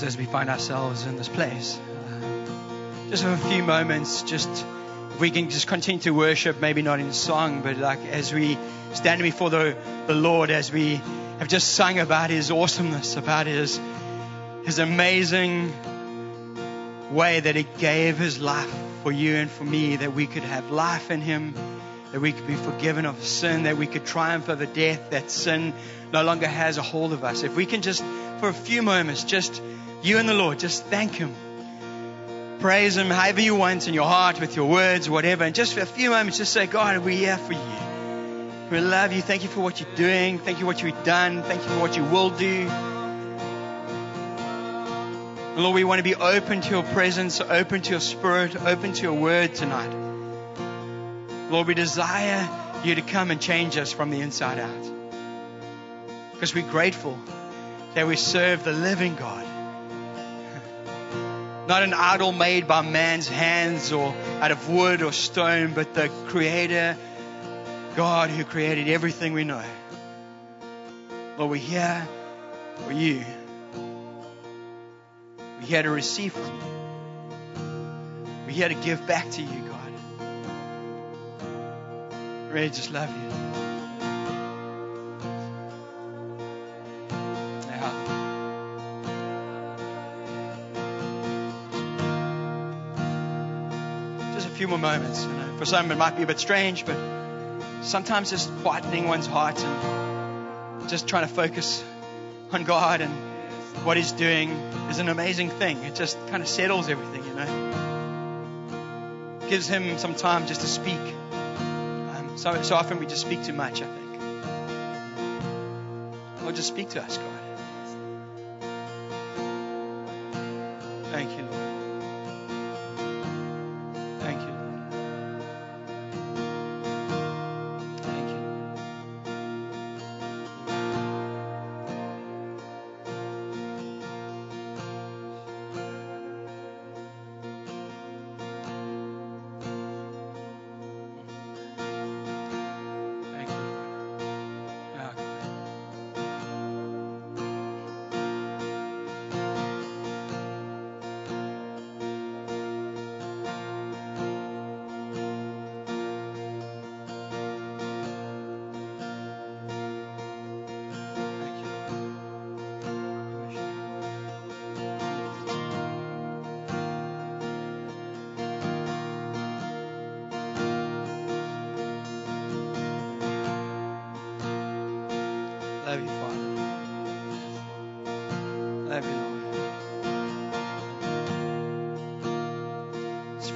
as we find ourselves in this place. Uh, just for a few moments, just we can just continue to worship, maybe not in song, but like as we stand before the, the Lord, as we have just sung about His awesomeness, about His, His amazing way that He gave His life for you and for me, that we could have life in Him, that we could be forgiven of sin, that we could triumph over death, that sin no longer has a hold of us. If we can just, for a few moments, just you and the Lord, just thank Him. Praise Him however you want in your heart, with your words, whatever. And just for a few moments, just say, God, we're here for you. We love you. Thank you for what you're doing. Thank you for what you've done. Thank you for what you will do. And Lord, we want to be open to your presence, open to your spirit, open to your word tonight. Lord, we desire you to come and change us from the inside out. Because we're grateful that we serve the living God. Not an idol made by man's hands or out of wood or stone, but the creator, God who created everything we know. Lord, we're here for you. We're here to receive from you. We're here to give back to you, God. We really just love you. Few more moments. For some, it might be a bit strange, but sometimes just quietening one's heart and just trying to focus on God and what He's doing is an amazing thing. It just kind of settles everything, you know. Gives Him some time just to speak. Um, so, so often we just speak too much, I think. Lord, just speak to us, God. Thank you, Lord.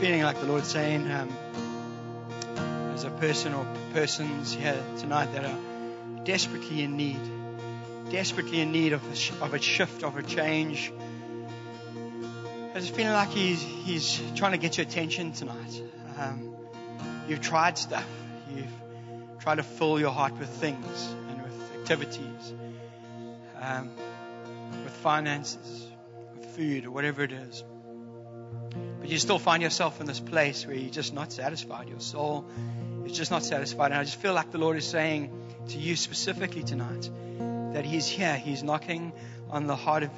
Feeling like the Lord's saying, um, there's a person or persons here tonight that are desperately in need, desperately in need of a, sh- of a shift, of a change. It's feeling like he's, he's trying to get your attention tonight. Um, you've tried stuff. You've tried to fill your heart with things and with activities, um, with finances, with food, or whatever it is. But you still find yourself in this place where you're just not satisfied. Your soul is just not satisfied. And I just feel like the Lord is saying to you specifically tonight that He's here. He's knocking on the heart of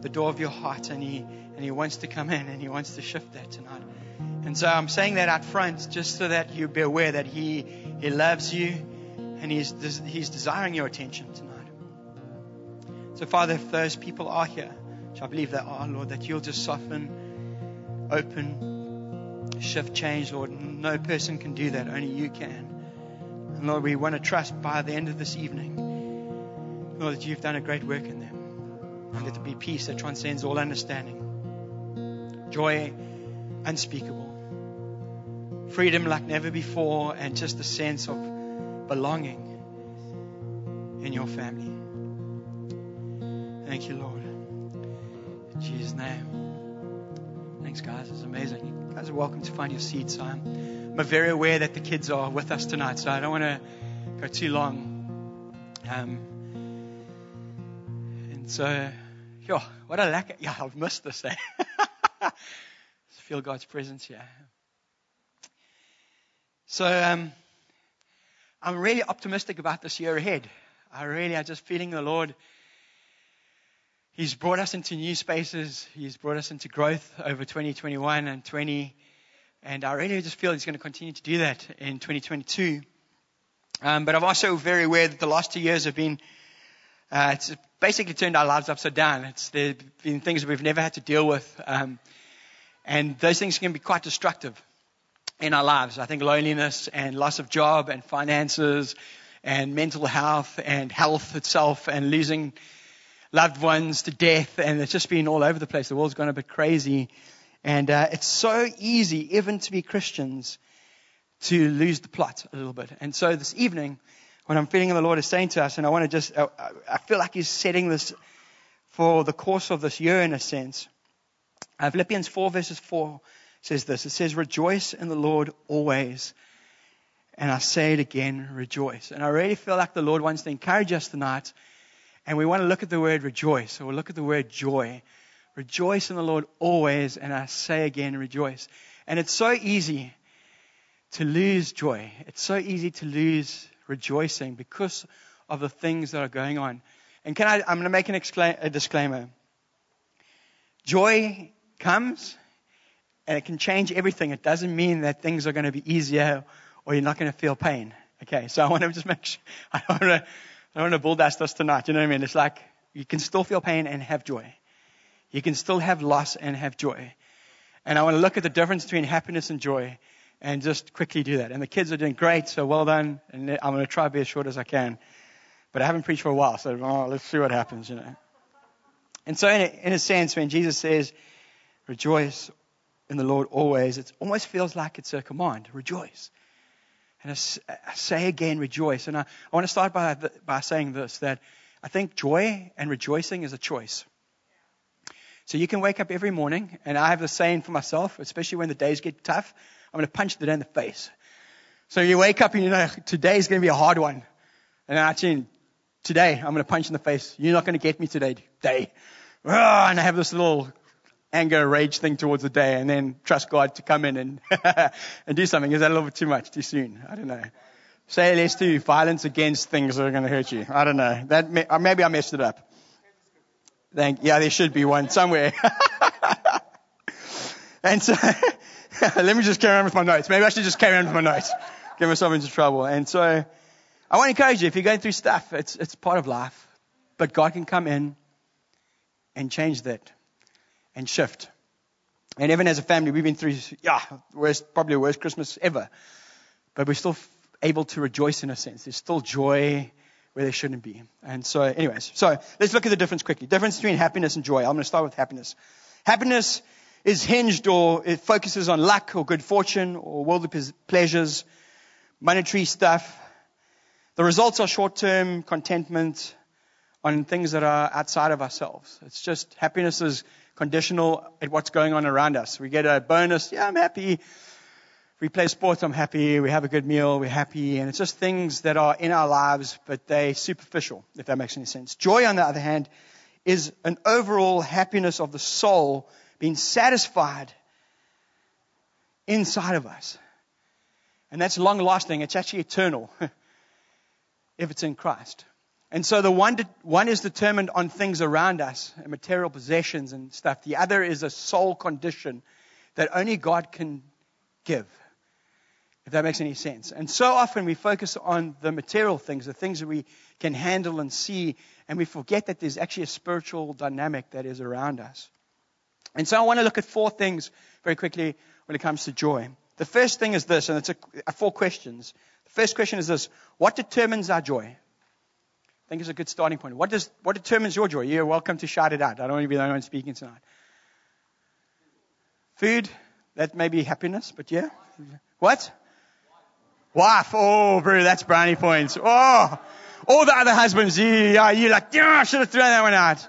the door of your heart, and He and He wants to come in and He wants to shift that tonight. And so I'm saying that out front just so that you be aware that He He loves you and He's He's desiring your attention tonight. So Father, if those people are here, which I believe they are, Lord, that you'll just soften, open, shift, change, Lord. No person can do that, only you can. And Lord, we want to trust by the end of this evening, Lord, that you've done a great work in them. And let there be peace that transcends all understanding, joy unspeakable, freedom like never before, and just a sense of belonging in your family. Thank you, Lord. In Jesus' name. Thanks, guys. It's amazing. You guys are welcome to find your seats. I'm, I'm very aware that the kids are with us tonight, so I don't want to go too long. Um, and so, yo, what a lack! Of, yeah, I've missed this. Eh? feel God's presence here. So, um, I'm really optimistic about this year ahead. I really, I'm just feeling the Lord. He's brought us into new spaces. He's brought us into growth over 2021 and 20. And I really just feel He's going to continue to do that in 2022. Um, but I'm also very aware that the last two years have been, uh, it's basically turned our lives upside down. It's, there have been things that we've never had to deal with. Um, and those things can be quite destructive in our lives. I think loneliness and loss of job and finances and mental health and health itself and losing loved ones to death, and it's just been all over the place. The world's gone a bit crazy. And uh, it's so easy, even to be Christians, to lose the plot a little bit. And so this evening, what I'm feeling the Lord is saying to us, and I want to just, uh, I feel like He's setting this for the course of this year in a sense. Uh, Philippians 4 verses 4 says this. It says, rejoice in the Lord always. And I say it again, rejoice. And I really feel like the Lord wants to encourage us tonight and we want to look at the word rejoice, or we'll look at the word joy. Rejoice in the Lord always, and I say again, rejoice. And it's so easy to lose joy. It's so easy to lose rejoicing because of the things that are going on. And can I, I'm going to make an excla- a disclaimer. Joy comes and it can change everything. It doesn't mean that things are going to be easier or you're not going to feel pain. Okay, so I want to just make sure, I want to I don't want to bull dust us tonight. You know what I mean? It's like you can still feel pain and have joy. You can still have loss and have joy. And I want to look at the difference between happiness and joy and just quickly do that. And the kids are doing great, so well done. And I'm going to try to be as short as I can. But I haven't preached for a while, so oh, let's see what happens, you know. And so in a, in a sense, when Jesus says, rejoice in the Lord always, it almost feels like it's a command. Rejoice. And I, say again, rejoice. And I, I want to start by, by saying this that I think joy and rejoicing is a choice. So you can wake up every morning, and I have the saying for myself, especially when the days get tough, I'm going to punch day in the face. So you wake up and you know, today's going to be a hard one. And actually, today, I'm going to punch in the face. You're not going to get me today. Day. Ah, and I have this little anger, rage thing towards the day and then trust God to come in and, and do something. Is that a little bit too much, too soon? I don't know. Say less to violence against things that are going to hurt you. I don't know. That may, uh, maybe I messed it up. Thank, yeah, there should be one somewhere. and so, let me just carry on with my notes. Maybe I should just carry on with my notes. Get myself into trouble. And so, I want to encourage you, if you're going through stuff, it's, it's part of life. But God can come in and change that and shift. And even as a family, we've been through, yeah, worst, probably the worst Christmas ever. But we're still able to rejoice in a sense. There's still joy where there shouldn't be. And so, anyways, so let's look at the difference quickly. Difference between happiness and joy. I'm going to start with happiness. Happiness is hinged or it focuses on luck or good fortune or worldly pleasures, monetary stuff. The results are short term contentment on things that are outside of ourselves. It's just happiness is conditional at what's going on around us. We get a bonus, yeah, I'm happy. We play sports, I'm happy. We have a good meal, we're happy. And it's just things that are in our lives, but they're superficial, if that makes any sense. Joy, on the other hand, is an overall happiness of the soul being satisfied inside of us. And that's long lasting. It's actually eternal if it's in Christ. And so the one, one is determined on things around us, material possessions and stuff. The other is a soul condition that only God can give, if that makes any sense. And so often we focus on the material things, the things that we can handle and see, and we forget that there's actually a spiritual dynamic that is around us. And so I want to look at four things very quickly when it comes to joy. The first thing is this, and it's a, a four questions. The first question is this What determines our joy? I think it's a good starting point. What, does, what determines your joy? You're welcome to shout it out. I don't want to be the only one speaking tonight. Food, that may be happiness, but yeah. What? Wife. Oh, bro, that's brownie points. Oh, all the other husbands, you're like, yeah, I should have thrown that one out.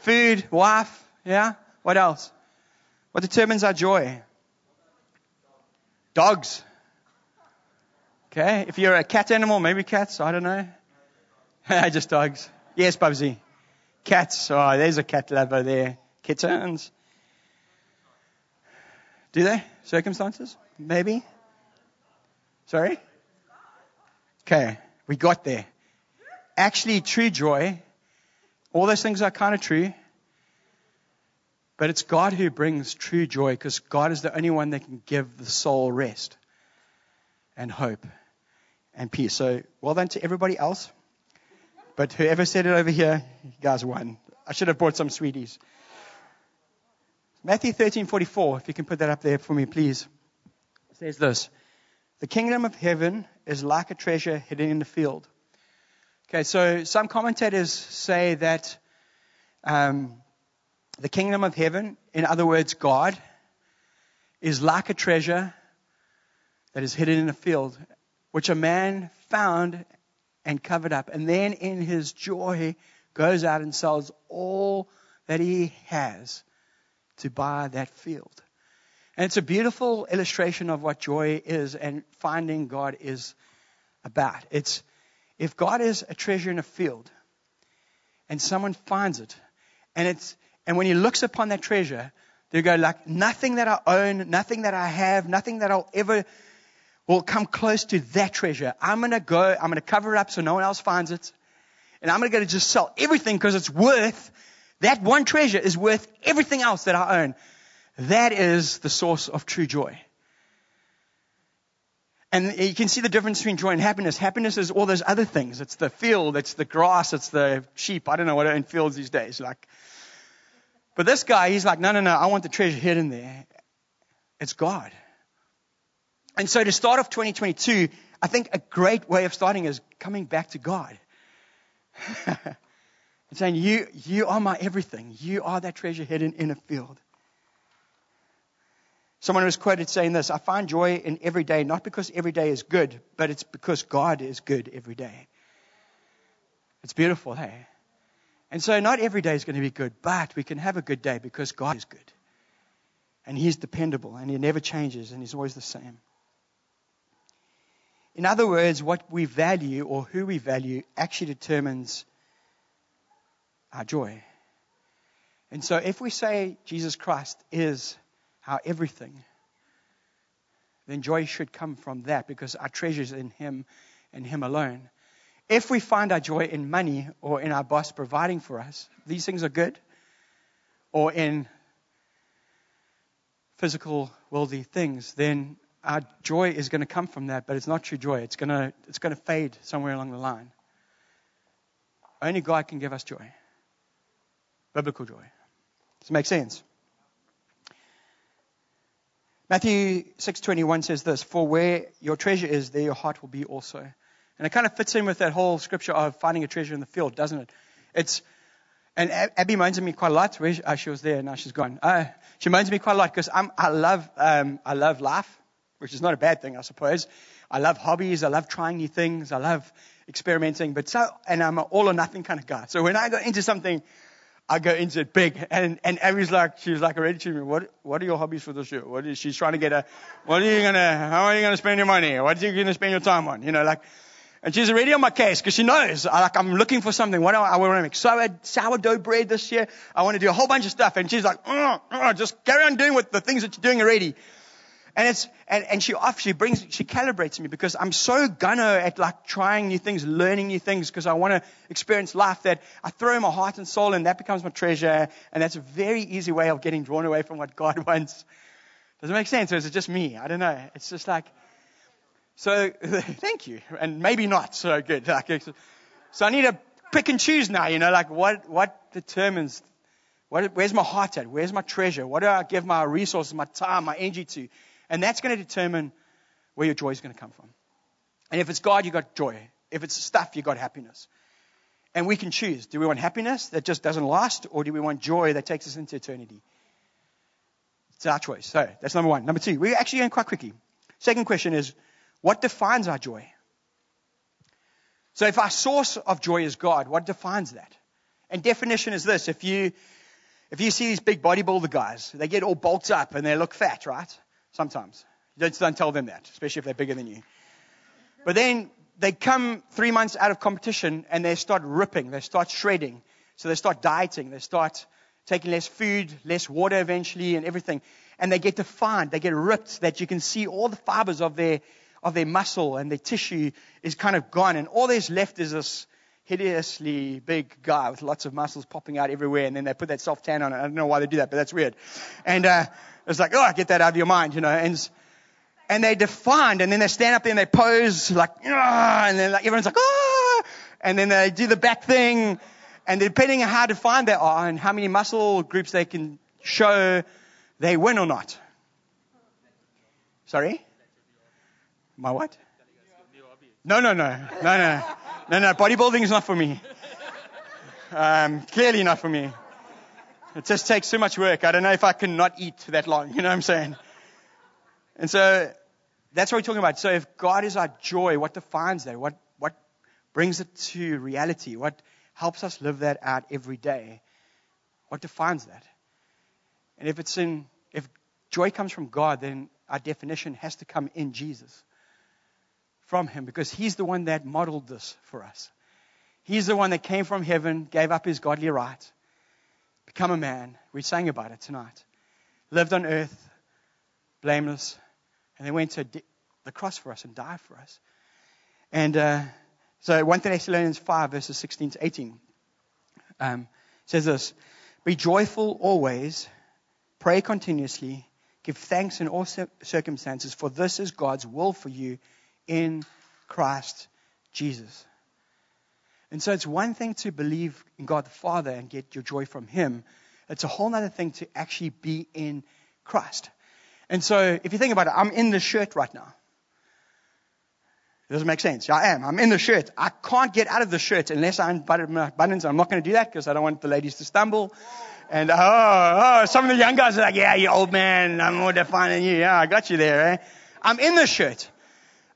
Food, wife, yeah. What else? What determines our joy? Dogs. Okay, if you're a cat animal, maybe cats, I don't know. Just dogs. Yes, Bubsy. Cats. Oh, there's a cat lover there. Kittens. Do they? Circumstances? Maybe? Sorry? Okay, we got there. Actually, true joy, all those things are kind of true, But it's God who brings true joy because God is the only one that can give the soul rest and hope and peace. So well done to everybody else. But whoever said it over here, you guys won. I should have brought some sweeties. Matthew 13:44, if you can put that up there for me, please. Says this: The kingdom of heaven is like a treasure hidden in the field. Okay, so some commentators say that um, the kingdom of heaven, in other words, God, is like a treasure that is hidden in a field, which a man found and covered up, and then in his joy goes out and sells all that he has to buy that field. And it's a beautiful illustration of what joy is and finding God is about. It's if God is a treasure in a field and someone finds it and it's and when he looks upon that treasure, they go like nothing that I own, nothing that I have, nothing that I'll ever will come close to that treasure. I'm going to go, I'm going to cover it up so no one else finds it. And I'm going to just sell everything because it's worth, that one treasure is worth everything else that I own. That is the source of true joy. And you can see the difference between joy and happiness. Happiness is all those other things. It's the field, it's the grass, it's the sheep. I don't know what in fields these days. Like, but this guy, he's like, no, no, no, I want the treasure hidden there. It's God. And so to start off 2022, I think a great way of starting is coming back to God. and saying, you, you are my everything. You are that treasure hidden in a field. Someone was quoted saying this I find joy in every day, not because every day is good, but it's because God is good every day. It's beautiful, hey? And so not every day is going to be good, but we can have a good day because God is good. And He's dependable and He never changes and He's always the same. In other words, what we value or who we value actually determines our joy. And so if we say Jesus Christ is our everything, then joy should come from that because our treasure is in Him and Him alone. If we find our joy in money or in our boss providing for us, these things are good, or in physical, worldly things, then our joy is going to come from that, but it's not true joy. It's going to, it's going to fade somewhere along the line. Only God can give us joy. Biblical joy. Does it make sense? Matthew 6:21 says this, "For where your treasure is, there your heart will be also." And it kind of fits in with that whole scripture of finding a treasure in the field, doesn't it? It's and Abby moans at me quite a lot. Where she, oh, she was there, now she's gone. Uh, she moans at me quite a lot because I love um, I love life which is not a bad thing, I suppose. I love hobbies. I love trying new things. I love experimenting. But so, and I'm an all or nothing kind of guy. So when I go into something, I go into it big. And, and Abby's like, she's like already to me, what, what are your hobbies for this year? What is, she's trying to get a, what are you to, how are you to spend your money? What are you to spend your time on? You know, like, and she's already on my case because she knows, I, like, I'm looking for something. What do I, I want to make sour, sourdough bread this year. I want to do a whole bunch of stuff. And she's like, oh, oh, just carry on doing with the things that you're doing already. And it's, and, and she off, she brings, she calibrates me because I'm so gunner at like trying new things, learning new things because I want to experience life that I throw my heart and soul and that becomes my treasure. And that's a very easy way of getting drawn away from what God wants. Does it make sense? Or is it just me? I don't know. It's just like, so thank you. And maybe not so good. Like, so I need to pick and choose now, you know, like what, what determines what, where's my heart at? Where's my treasure? What do I give my resources, my time, my energy to? And that's going to determine where your joy is going to come from. And if it's God, you've got joy. If it's stuff, you've got happiness. And we can choose. Do we want happiness that just doesn't last, or do we want joy that takes us into eternity? It's our choice. So that's number one. Number two, we're actually going quite quickly. Second question is, what defines our joy? So if our source of joy is God, what defines that? And definition is this: if you if you see these big bodybuilder guys, they get all bulked up and they look fat, right? Sometimes. Don't tell them that, especially if they're bigger than you. But then they come three months out of competition and they start ripping, they start shredding. So they start dieting, they start taking less food, less water eventually, and everything. And they get defined, they get ripped, that you can see all the fibers of their, of their muscle and their tissue is kind of gone. And all there's left is this hideously big guy with lots of muscles popping out everywhere, and then they put that soft tan on it. I don't know why they do that, but that's weird. And uh, it's like, oh, get that out of your mind, you know. And and they defined, and then they stand up there and they pose like, ah, and then like everyone's like, ah, and then they do the back thing, and depending on how defined they are and how many muscle groups they can show, they win or not. Sorry? My what? No, no, no, no, no, no, no. Bodybuilding is not for me. Um, clearly not for me. It just takes too much work. I don't know if I can not eat that long. You know what I'm saying? And so that's what we're talking about. So if God is our joy, what defines that? What what brings it to reality? What helps us live that out every day? What defines that? And if it's in if joy comes from God, then our definition has to come in Jesus from him because he's the one that modeled this for us. He's the one that came from heaven, gave up his godly right, become a man. We sang about it tonight. Lived on earth, blameless, and then went to the cross for us and died for us. And uh, so 1 Thessalonians 5, verses 16 to 18 um, says this Be joyful always, pray continuously, give thanks in all circumstances, for this is God's will for you in Christ Jesus. And so it's one thing to believe in God the Father and get your joy from Him. It's a whole other thing to actually be in Christ. And so if you think about it, I'm in the shirt right now. It doesn't make sense. I am. I'm in the shirt. I can't get out of the shirt unless I unbutton my buttons. I'm not going to do that because I don't want the ladies to stumble. And oh, oh, some of the young guys are like, yeah, you old man. I'm more defined than you. Yeah, I got you there. Eh? I'm in the shirt.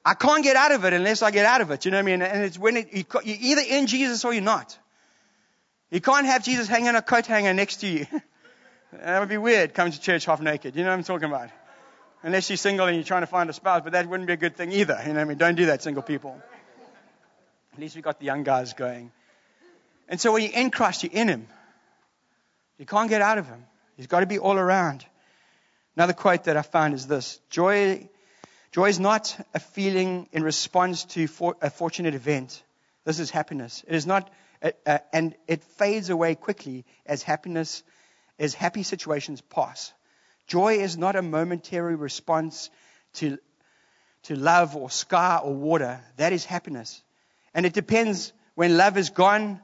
I can't get out of it unless I get out of it. You know what I mean? And it's when it, you, you're either in Jesus or you're not. You can't have Jesus hanging a coat hanger next to you. that would be weird coming to church half naked. You know what I'm talking about? Unless you're single and you're trying to find a spouse, but that wouldn't be a good thing either. You know what I mean? Don't do that, single people. At least we got the young guys going. And so when you're in Christ, you're in Him. You can't get out of Him. He's got to be all around. Another quote that I found is this Joy Joy is not a feeling in response to for, a fortunate event. This is happiness. It is not, uh, uh, and it fades away quickly as happiness, as happy situations pass. Joy is not a momentary response to, to love or sky or water. That is happiness. And it depends when love is gone,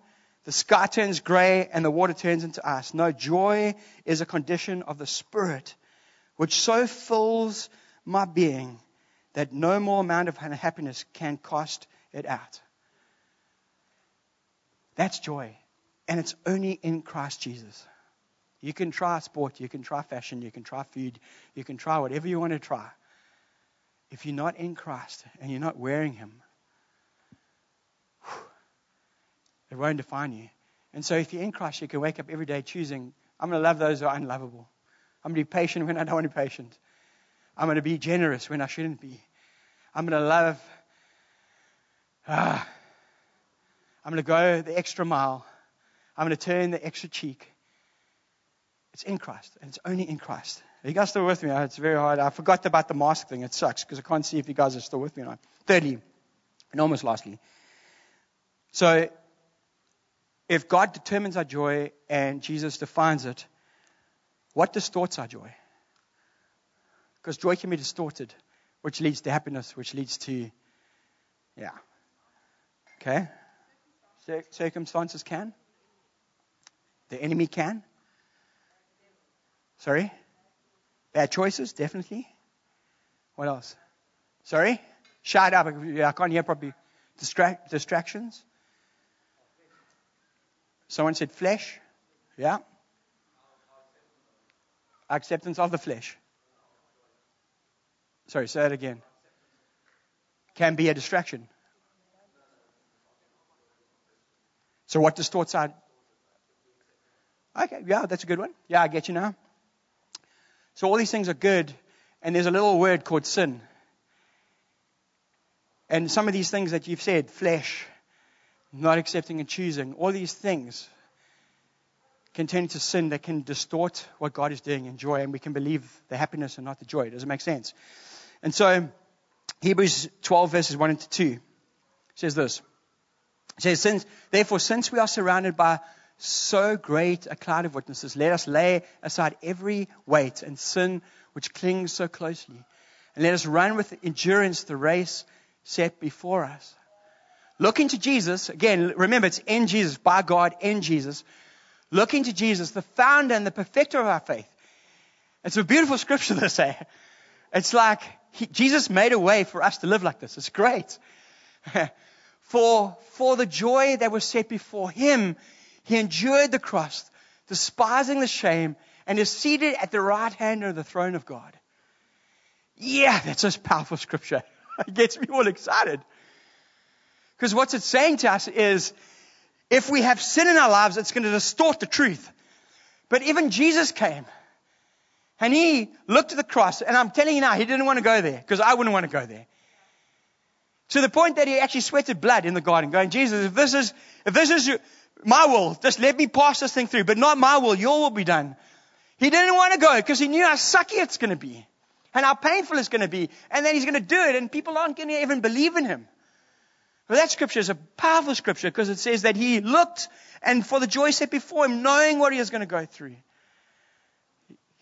the sky turns gray and the water turns into ice. No, joy is a condition of the spirit which so fills my being that no more amount of happiness can cast it out. That's joy. And it's only in Christ Jesus. You can try sport, you can try fashion, you can try food, you can try whatever you want to try. If you're not in Christ and you're not wearing Him, it won't define you. And so if you're in Christ, you can wake up every day choosing, I'm going to love those who are unlovable. I'm going to be patient when I don't want to be patient. I'm going to be generous when I shouldn't be. I'm going to love. Ah, I'm going to go the extra mile. I'm going to turn the extra cheek. It's in Christ, and it's only in Christ. Are you guys still with me? It's very hard. I forgot about the mask thing. It sucks because I can't see if you guys are still with me or not. Thirdly, and almost lastly. So, if God determines our joy and Jesus defines it, what distorts our joy? Because joy can be distorted, which leads to happiness, which leads to, yeah. Okay? Circumstances can. The enemy can. Sorry? Bad choices, definitely. What else? Sorry? Shout up. I can't hear properly. Distract, distractions. Someone said flesh. Yeah. Acceptance of the flesh. Sorry, say that again. Can be a distraction. So what distorts our. Okay, yeah, that's a good one. Yeah, I get you now. So all these things are good, and there's a little word called sin. And some of these things that you've said, flesh, not accepting and choosing, all these things can turn into sin that can distort what God is doing in joy, and we can believe the happiness and not the joy. Does it make sense? And so, Hebrews 12, verses 1 and 2 says this It says, since, therefore, since we are surrounded by so great a cloud of witnesses, let us lay aside every weight and sin which clings so closely. And let us run with endurance the race set before us. Looking to Jesus, again, remember it's in Jesus, by God, in Jesus. Looking to Jesus, the founder and the perfecter of our faith. It's a beautiful scripture to say. It's like he, Jesus made a way for us to live like this. It's great. for, for the joy that was set before him, he endured the cross, despising the shame, and is seated at the right hand of the throne of God. Yeah, that's just powerful scripture. it gets me all excited. Because what's it saying to us is, if we have sin in our lives, it's going to distort the truth. But even Jesus came and he looked at the cross, and I'm telling you now, he didn't want to go there because I wouldn't want to go there. To the point that he actually sweated blood in the garden, going, Jesus, if this is, if this is my will, just let me pass this thing through, but not my will, your will be done. He didn't want to go because he knew how sucky it's going to be and how painful it's going to be. And then he's going to do it and people aren't going to even believe in him. Well, that scripture is a powerful scripture because it says that he looked and for the joy set before him, knowing what he was going to go through.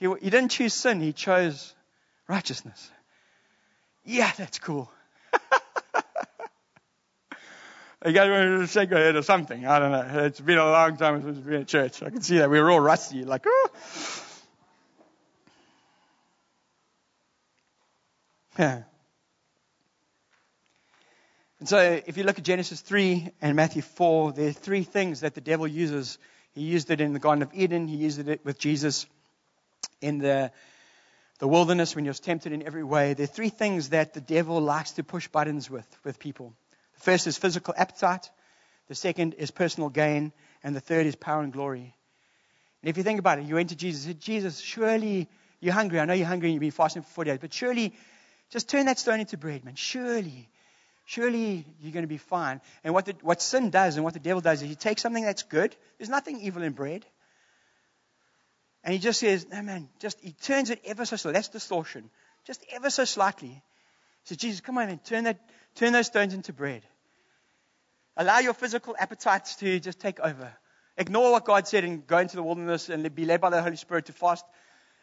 He, he didn't choose sin, he chose righteousness. Yeah, that's cool. You guys want to shake your head or something? I don't know. It's been a long time since we've been at church. I can see that. We were all rusty, like, oh. Yeah. And so if you look at Genesis 3 and Matthew 4, there are three things that the devil uses. He used it in the Garden of Eden. He used it with Jesus in the, the wilderness when you're tempted in every way. There are three things that the devil likes to push buttons with, with people. The first is physical appetite. The second is personal gain. And the third is power and glory. And if you think about it, you went to Jesus and said, Jesus, surely you're hungry. I know you're hungry and you've been fasting for 40 days, but surely just turn that stone into bread, man. Surely. Surely you're going to be fine. And what, the, what sin does and what the devil does is he takes something that's good. There's nothing evil in bread. And he just says, no, man, just, he turns it ever so slightly. That's distortion. Just ever so slightly. He says, Jesus, come on, man, turn, that, turn those stones into bread. Allow your physical appetites to just take over. Ignore what God said and go into the wilderness and be led by the Holy Spirit to fast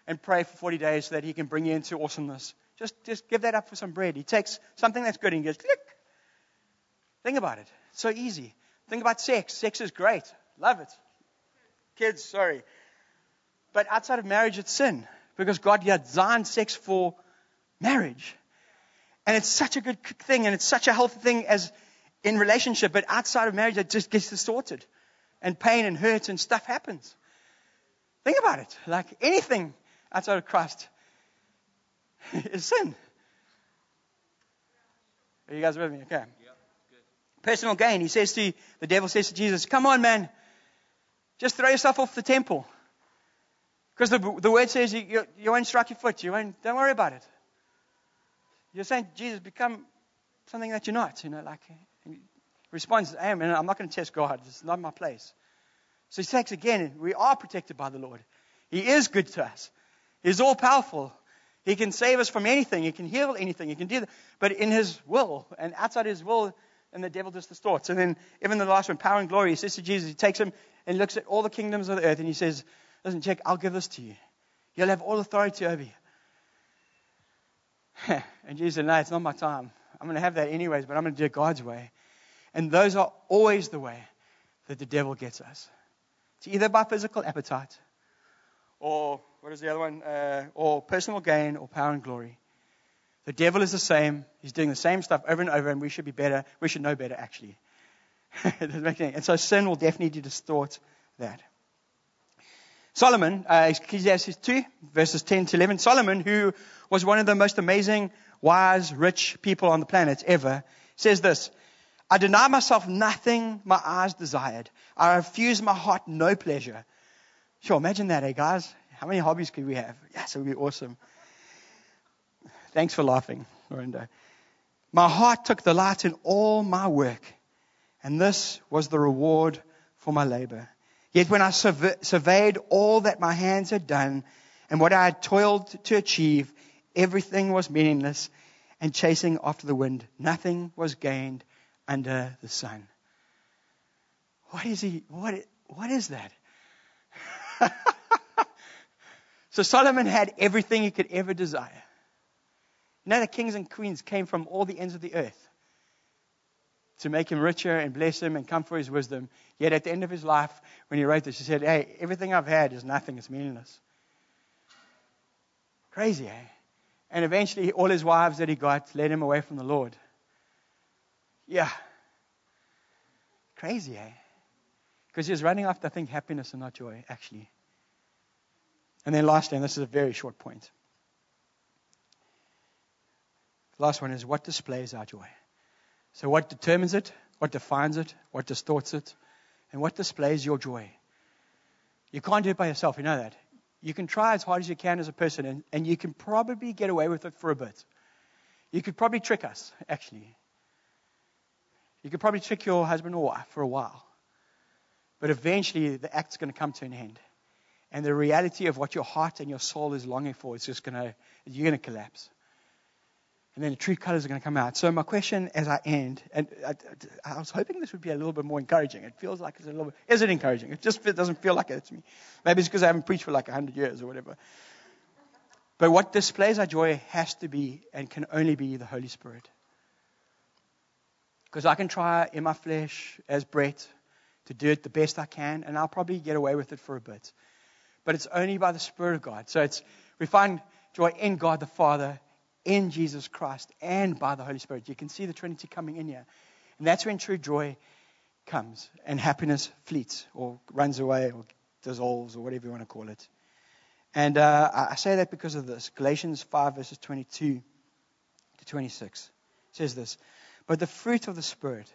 and pray for 40 days so that He can bring you into awesomeness. Just, just give that up for some bread. He takes something that's good and he goes, click. Think about it. It's so easy. Think about sex. Sex is great. Love it. Kids, sorry. But outside of marriage, it's sin because God designed sex for marriage. And it's such a good thing and it's such a healthy thing as in relationship, but outside of marriage, it just gets distorted. And pain and hurt and stuff happens. Think about it. Like anything outside of Christ is sin. Are you guys with me? Okay. Personal gain. He says to, the devil says to Jesus, come on, man. Just throw yourself off the temple. Because the, the word says you, you, you won't strike your foot. You won't, don't worry about it. You're saying, Jesus, become something that you're not. You know, like, he responds, man, I'm not going to test God. It's not my place. So he says again, we are protected by the Lord. He is good to us. He's all powerful. He can save us from anything. He can heal anything. He can do that. But in his will and outside his will, and the devil just distorts. And then even the last one, power and glory, he says to Jesus, he takes him and looks at all the kingdoms of the earth and he says, Listen, check, I'll give this to you. You'll have all authority over you. and Jesus said, No, it's not my time. I'm going to have that anyways, but I'm going to do it God's way. And those are always the way that the devil gets us. It's either by physical appetite, or what is the other one? Uh, or personal gain, or power and glory. The devil is the same. He's doing the same stuff over and over, and we should be better. We should know better, actually. and so sin will definitely distort that. Solomon, uh, Ecclesiastes 2, verses 10 to 11. Solomon, who was one of the most amazing, wise, rich people on the planet ever, says this I deny myself nothing my eyes desired. I refuse my heart no pleasure. Sure, imagine that, eh, guys? How many hobbies could we have? Yes, it would be awesome. Thanks for laughing, Lorinda. My heart took delight in all my work, and this was the reward for my labor. Yet when I surveyed all that my hands had done and what I had toiled to achieve, everything was meaningless and chasing after the wind. Nothing was gained under the sun. what is he? What, what is that? so Solomon had everything he could ever desire. You know, the kings and queens came from all the ends of the earth to make him richer and bless him and come for his wisdom. Yet at the end of his life, when he wrote this, he said, Hey, everything I've had is nothing, it's meaningless. Crazy, eh? And eventually, all his wives that he got led him away from the Lord. Yeah. Crazy, eh? Because he was running after, I think, happiness and not joy, actually. And then lastly, and this is a very short point. The last one is what displays our joy? So, what determines it? What defines it? What distorts it? And what displays your joy? You can't do it by yourself, you know that. You can try as hard as you can as a person, and, and you can probably get away with it for a bit. You could probably trick us, actually. You could probably trick your husband or wife for a while. But eventually, the act's going to come to an end. And the reality of what your heart and your soul is longing for is just going to, you're going to collapse. And then the true colors are going to come out. So, my question as I end, and I, I, was hoping this would be a little bit more encouraging. It feels like it's a little bit, is it encouraging? It just doesn't feel like it to me. Maybe it's because I haven't preached for like 100 years or whatever. But what displays our joy has to be and can only be the Holy Spirit. Because I can try in my flesh as Bret to do it the best I can, and I'll probably get away with it for a bit. But it's only by the Spirit of God. So it's we find joy in God the Father, in Jesus Christ, and by the Holy Spirit. You can see the Trinity coming in here. And that's when true joy comes and happiness fleets or runs away or dissolves or whatever you want to call it. And uh, I say that because of this. Galatians 5, verses 22 to 26 says this But the fruit of the Spirit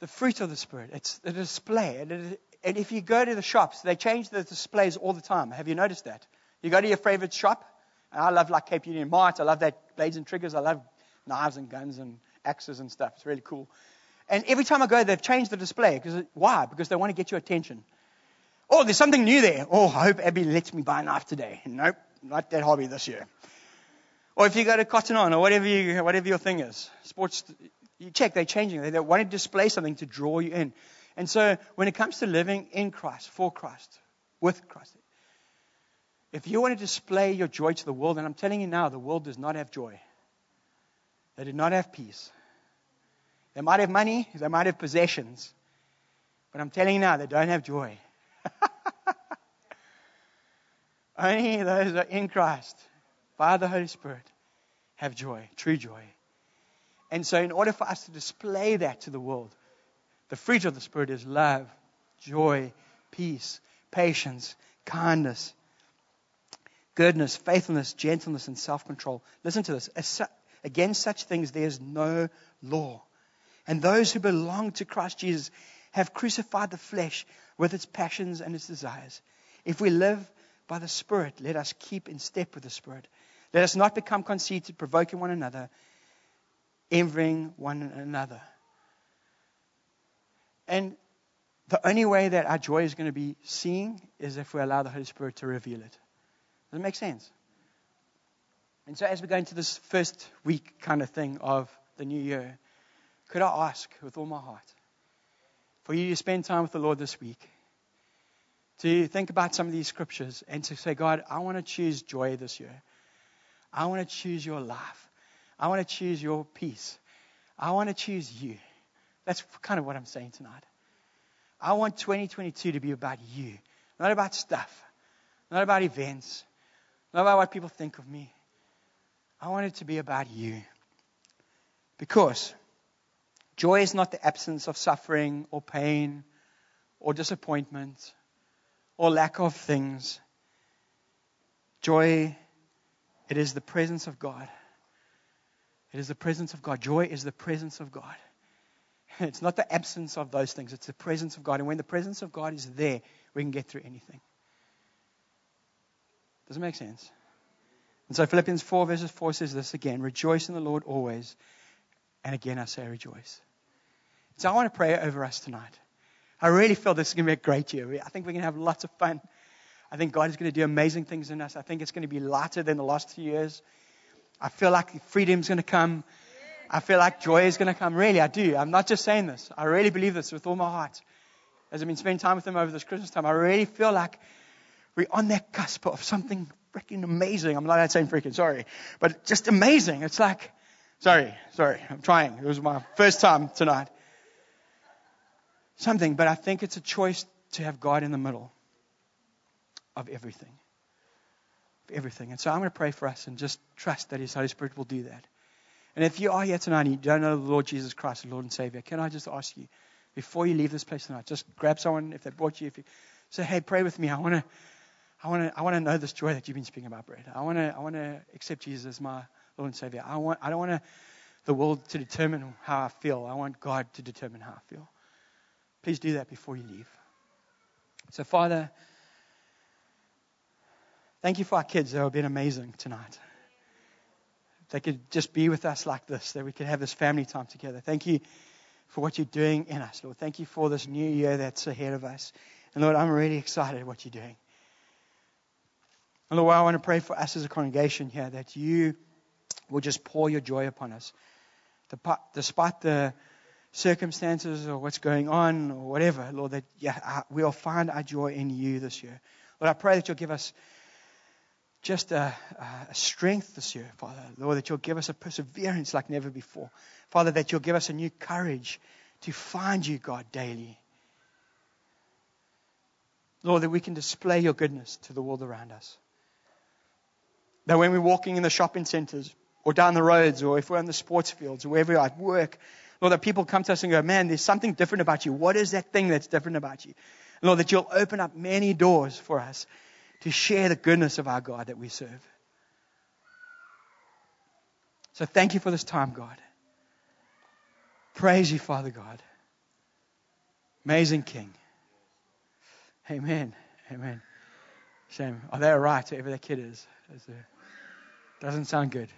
the fruit of the Spirit. It's the display. And, and if you go to the shops, they change the displays all the time. Have you noticed that? You go to your favorite shop. I love like Cape Union Mart. I love that blades and triggers. I love knives and guns and axes and stuff. It's really cool. And every time I go, they've changed the display. Because why? Because they want to get your attention. Oh, there's something new there. Oh, I hope Abby lets me buy a knife today. Nope, not that hobby this year. Or if you go to Cotton On or whatever, you, whatever your thing is, sports, you check, they're changing. They want to display something to draw you in. And so when it comes to living in Christ, for Christ, with Christ, if you want to display your joy to the world, and I'm telling you now, the world does not have joy. They do not have peace. They might have money, they might have possessions, but I'm telling you now, they don't have joy. Only those who are in Christ, by the Holy Spirit, have joy, true joy. And so, in order for us to display that to the world, the fruit of the Spirit is love, joy, peace, patience, kindness, goodness, faithfulness, gentleness, and self control. Listen to this. Against such things, there is no law. And those who belong to Christ Jesus have crucified the flesh with its passions and its desires. If we live by the Spirit, let us keep in step with the Spirit. Let us not become conceited, provoking one another envying one another. And the only way that our joy is going to be seen is if we allow the Holy Spirit to reveal it. Does it make sense? And so, as we go into this first week kind of thing of the new year, could I ask with all my heart for you to spend time with the Lord this week, to think about some of these scriptures, and to say, God, I want to choose joy this year. I want to choose your life. I want to choose your peace. I want to choose you. That's kind of what I'm saying tonight. I want 2022 to be about you, not about stuff, not about events, not about what people think of me. I want it to be about you. Because joy is not the absence of suffering or pain or disappointment or lack of things. Joy, it is the presence of God. It is the presence of God. Joy is the presence of God. It's not the absence of those things, it's the presence of God. And when the presence of God is there, we can get through anything. Does it make sense? And so Philippians 4, verses 4 says this again Rejoice in the Lord always. And again, I say rejoice. So I want to pray over us tonight. I really feel this is going to be a great year. I think we're going to have lots of fun. I think God is going to do amazing things in us. I think it's going to be lighter than the last two years. I feel like freedom's going to come. I feel like joy is going to come. Really, I do. I'm not just saying this. I really believe this with all my heart. As I've been spending time with him over this Christmas time, I really feel like we're on that cusp of something freaking amazing. I'm not saying freaking, sorry, but just amazing. It's like, sorry, sorry, I'm trying. It was my first time tonight. Something, but I think it's a choice to have God in the middle of everything. Of everything. And so I'm going to pray for us and just trust that His Holy Spirit will do that. And if you are here tonight and you don't know the Lord Jesus Christ, the Lord and Savior, can I just ask you, before you leave this place tonight, just grab someone if they brought you, if you say, hey, pray with me. I want to, I want to, I want to know this joy that you've been speaking about, Bret. I want to, I want to accept Jesus as my Lord and Savior. I want, I don't want the world to determine how I feel. I want God to determine how I feel. Please do that before you leave. So, Father, thank you for our kids. They have been amazing tonight they could just be with us like this, that we could have this family time together. Thank you for what you're doing in us, Lord. Thank you for this new year that's ahead of us. And Lord, I'm really excited at what you're doing. And Lord, I want to pray for us as a congregation here that you will just pour your joy upon us. Despite the circumstances or what's going on or whatever, Lord, that yeah, uh, we'll find our joy in you this year. Lord, I pray that you'll give us just a, a, strength this year, Father. Lord, that you'll give us a perseverance like never before. Father, that you'll give us a new courage to find you, God, daily. Lord, that we can display your goodness to the world around us. That when we're walking in the shopping centers or down the roads or if we're on the sports fields or wherever we are at work, Lord, that people come to us and go, man, there's something different about you. What is that thing that's different about you? Lord, that you'll open up many doors for us to share the goodness of our God that we serve. So thank you for this time, God. Praise you, Father God. Amazing King. Amen. Amen. Shame. Oh, are they all right, whoever that kid is? Doesn't sound good.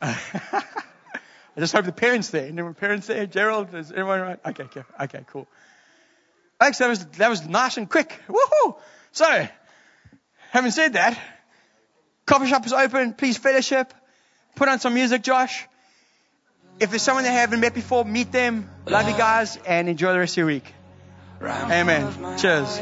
I just hope the parents there. And the parents there? Gerald, is everyone right? Okay, okay, okay, cool. Thanks, that was, that was nice and quick. Woohoo! So, having said that, coffee shop is open. Please fellowship. Put on some music, Josh. If there's someone that haven't met before, meet them. Love you guys and enjoy the rest of your week. Amen. Cheers.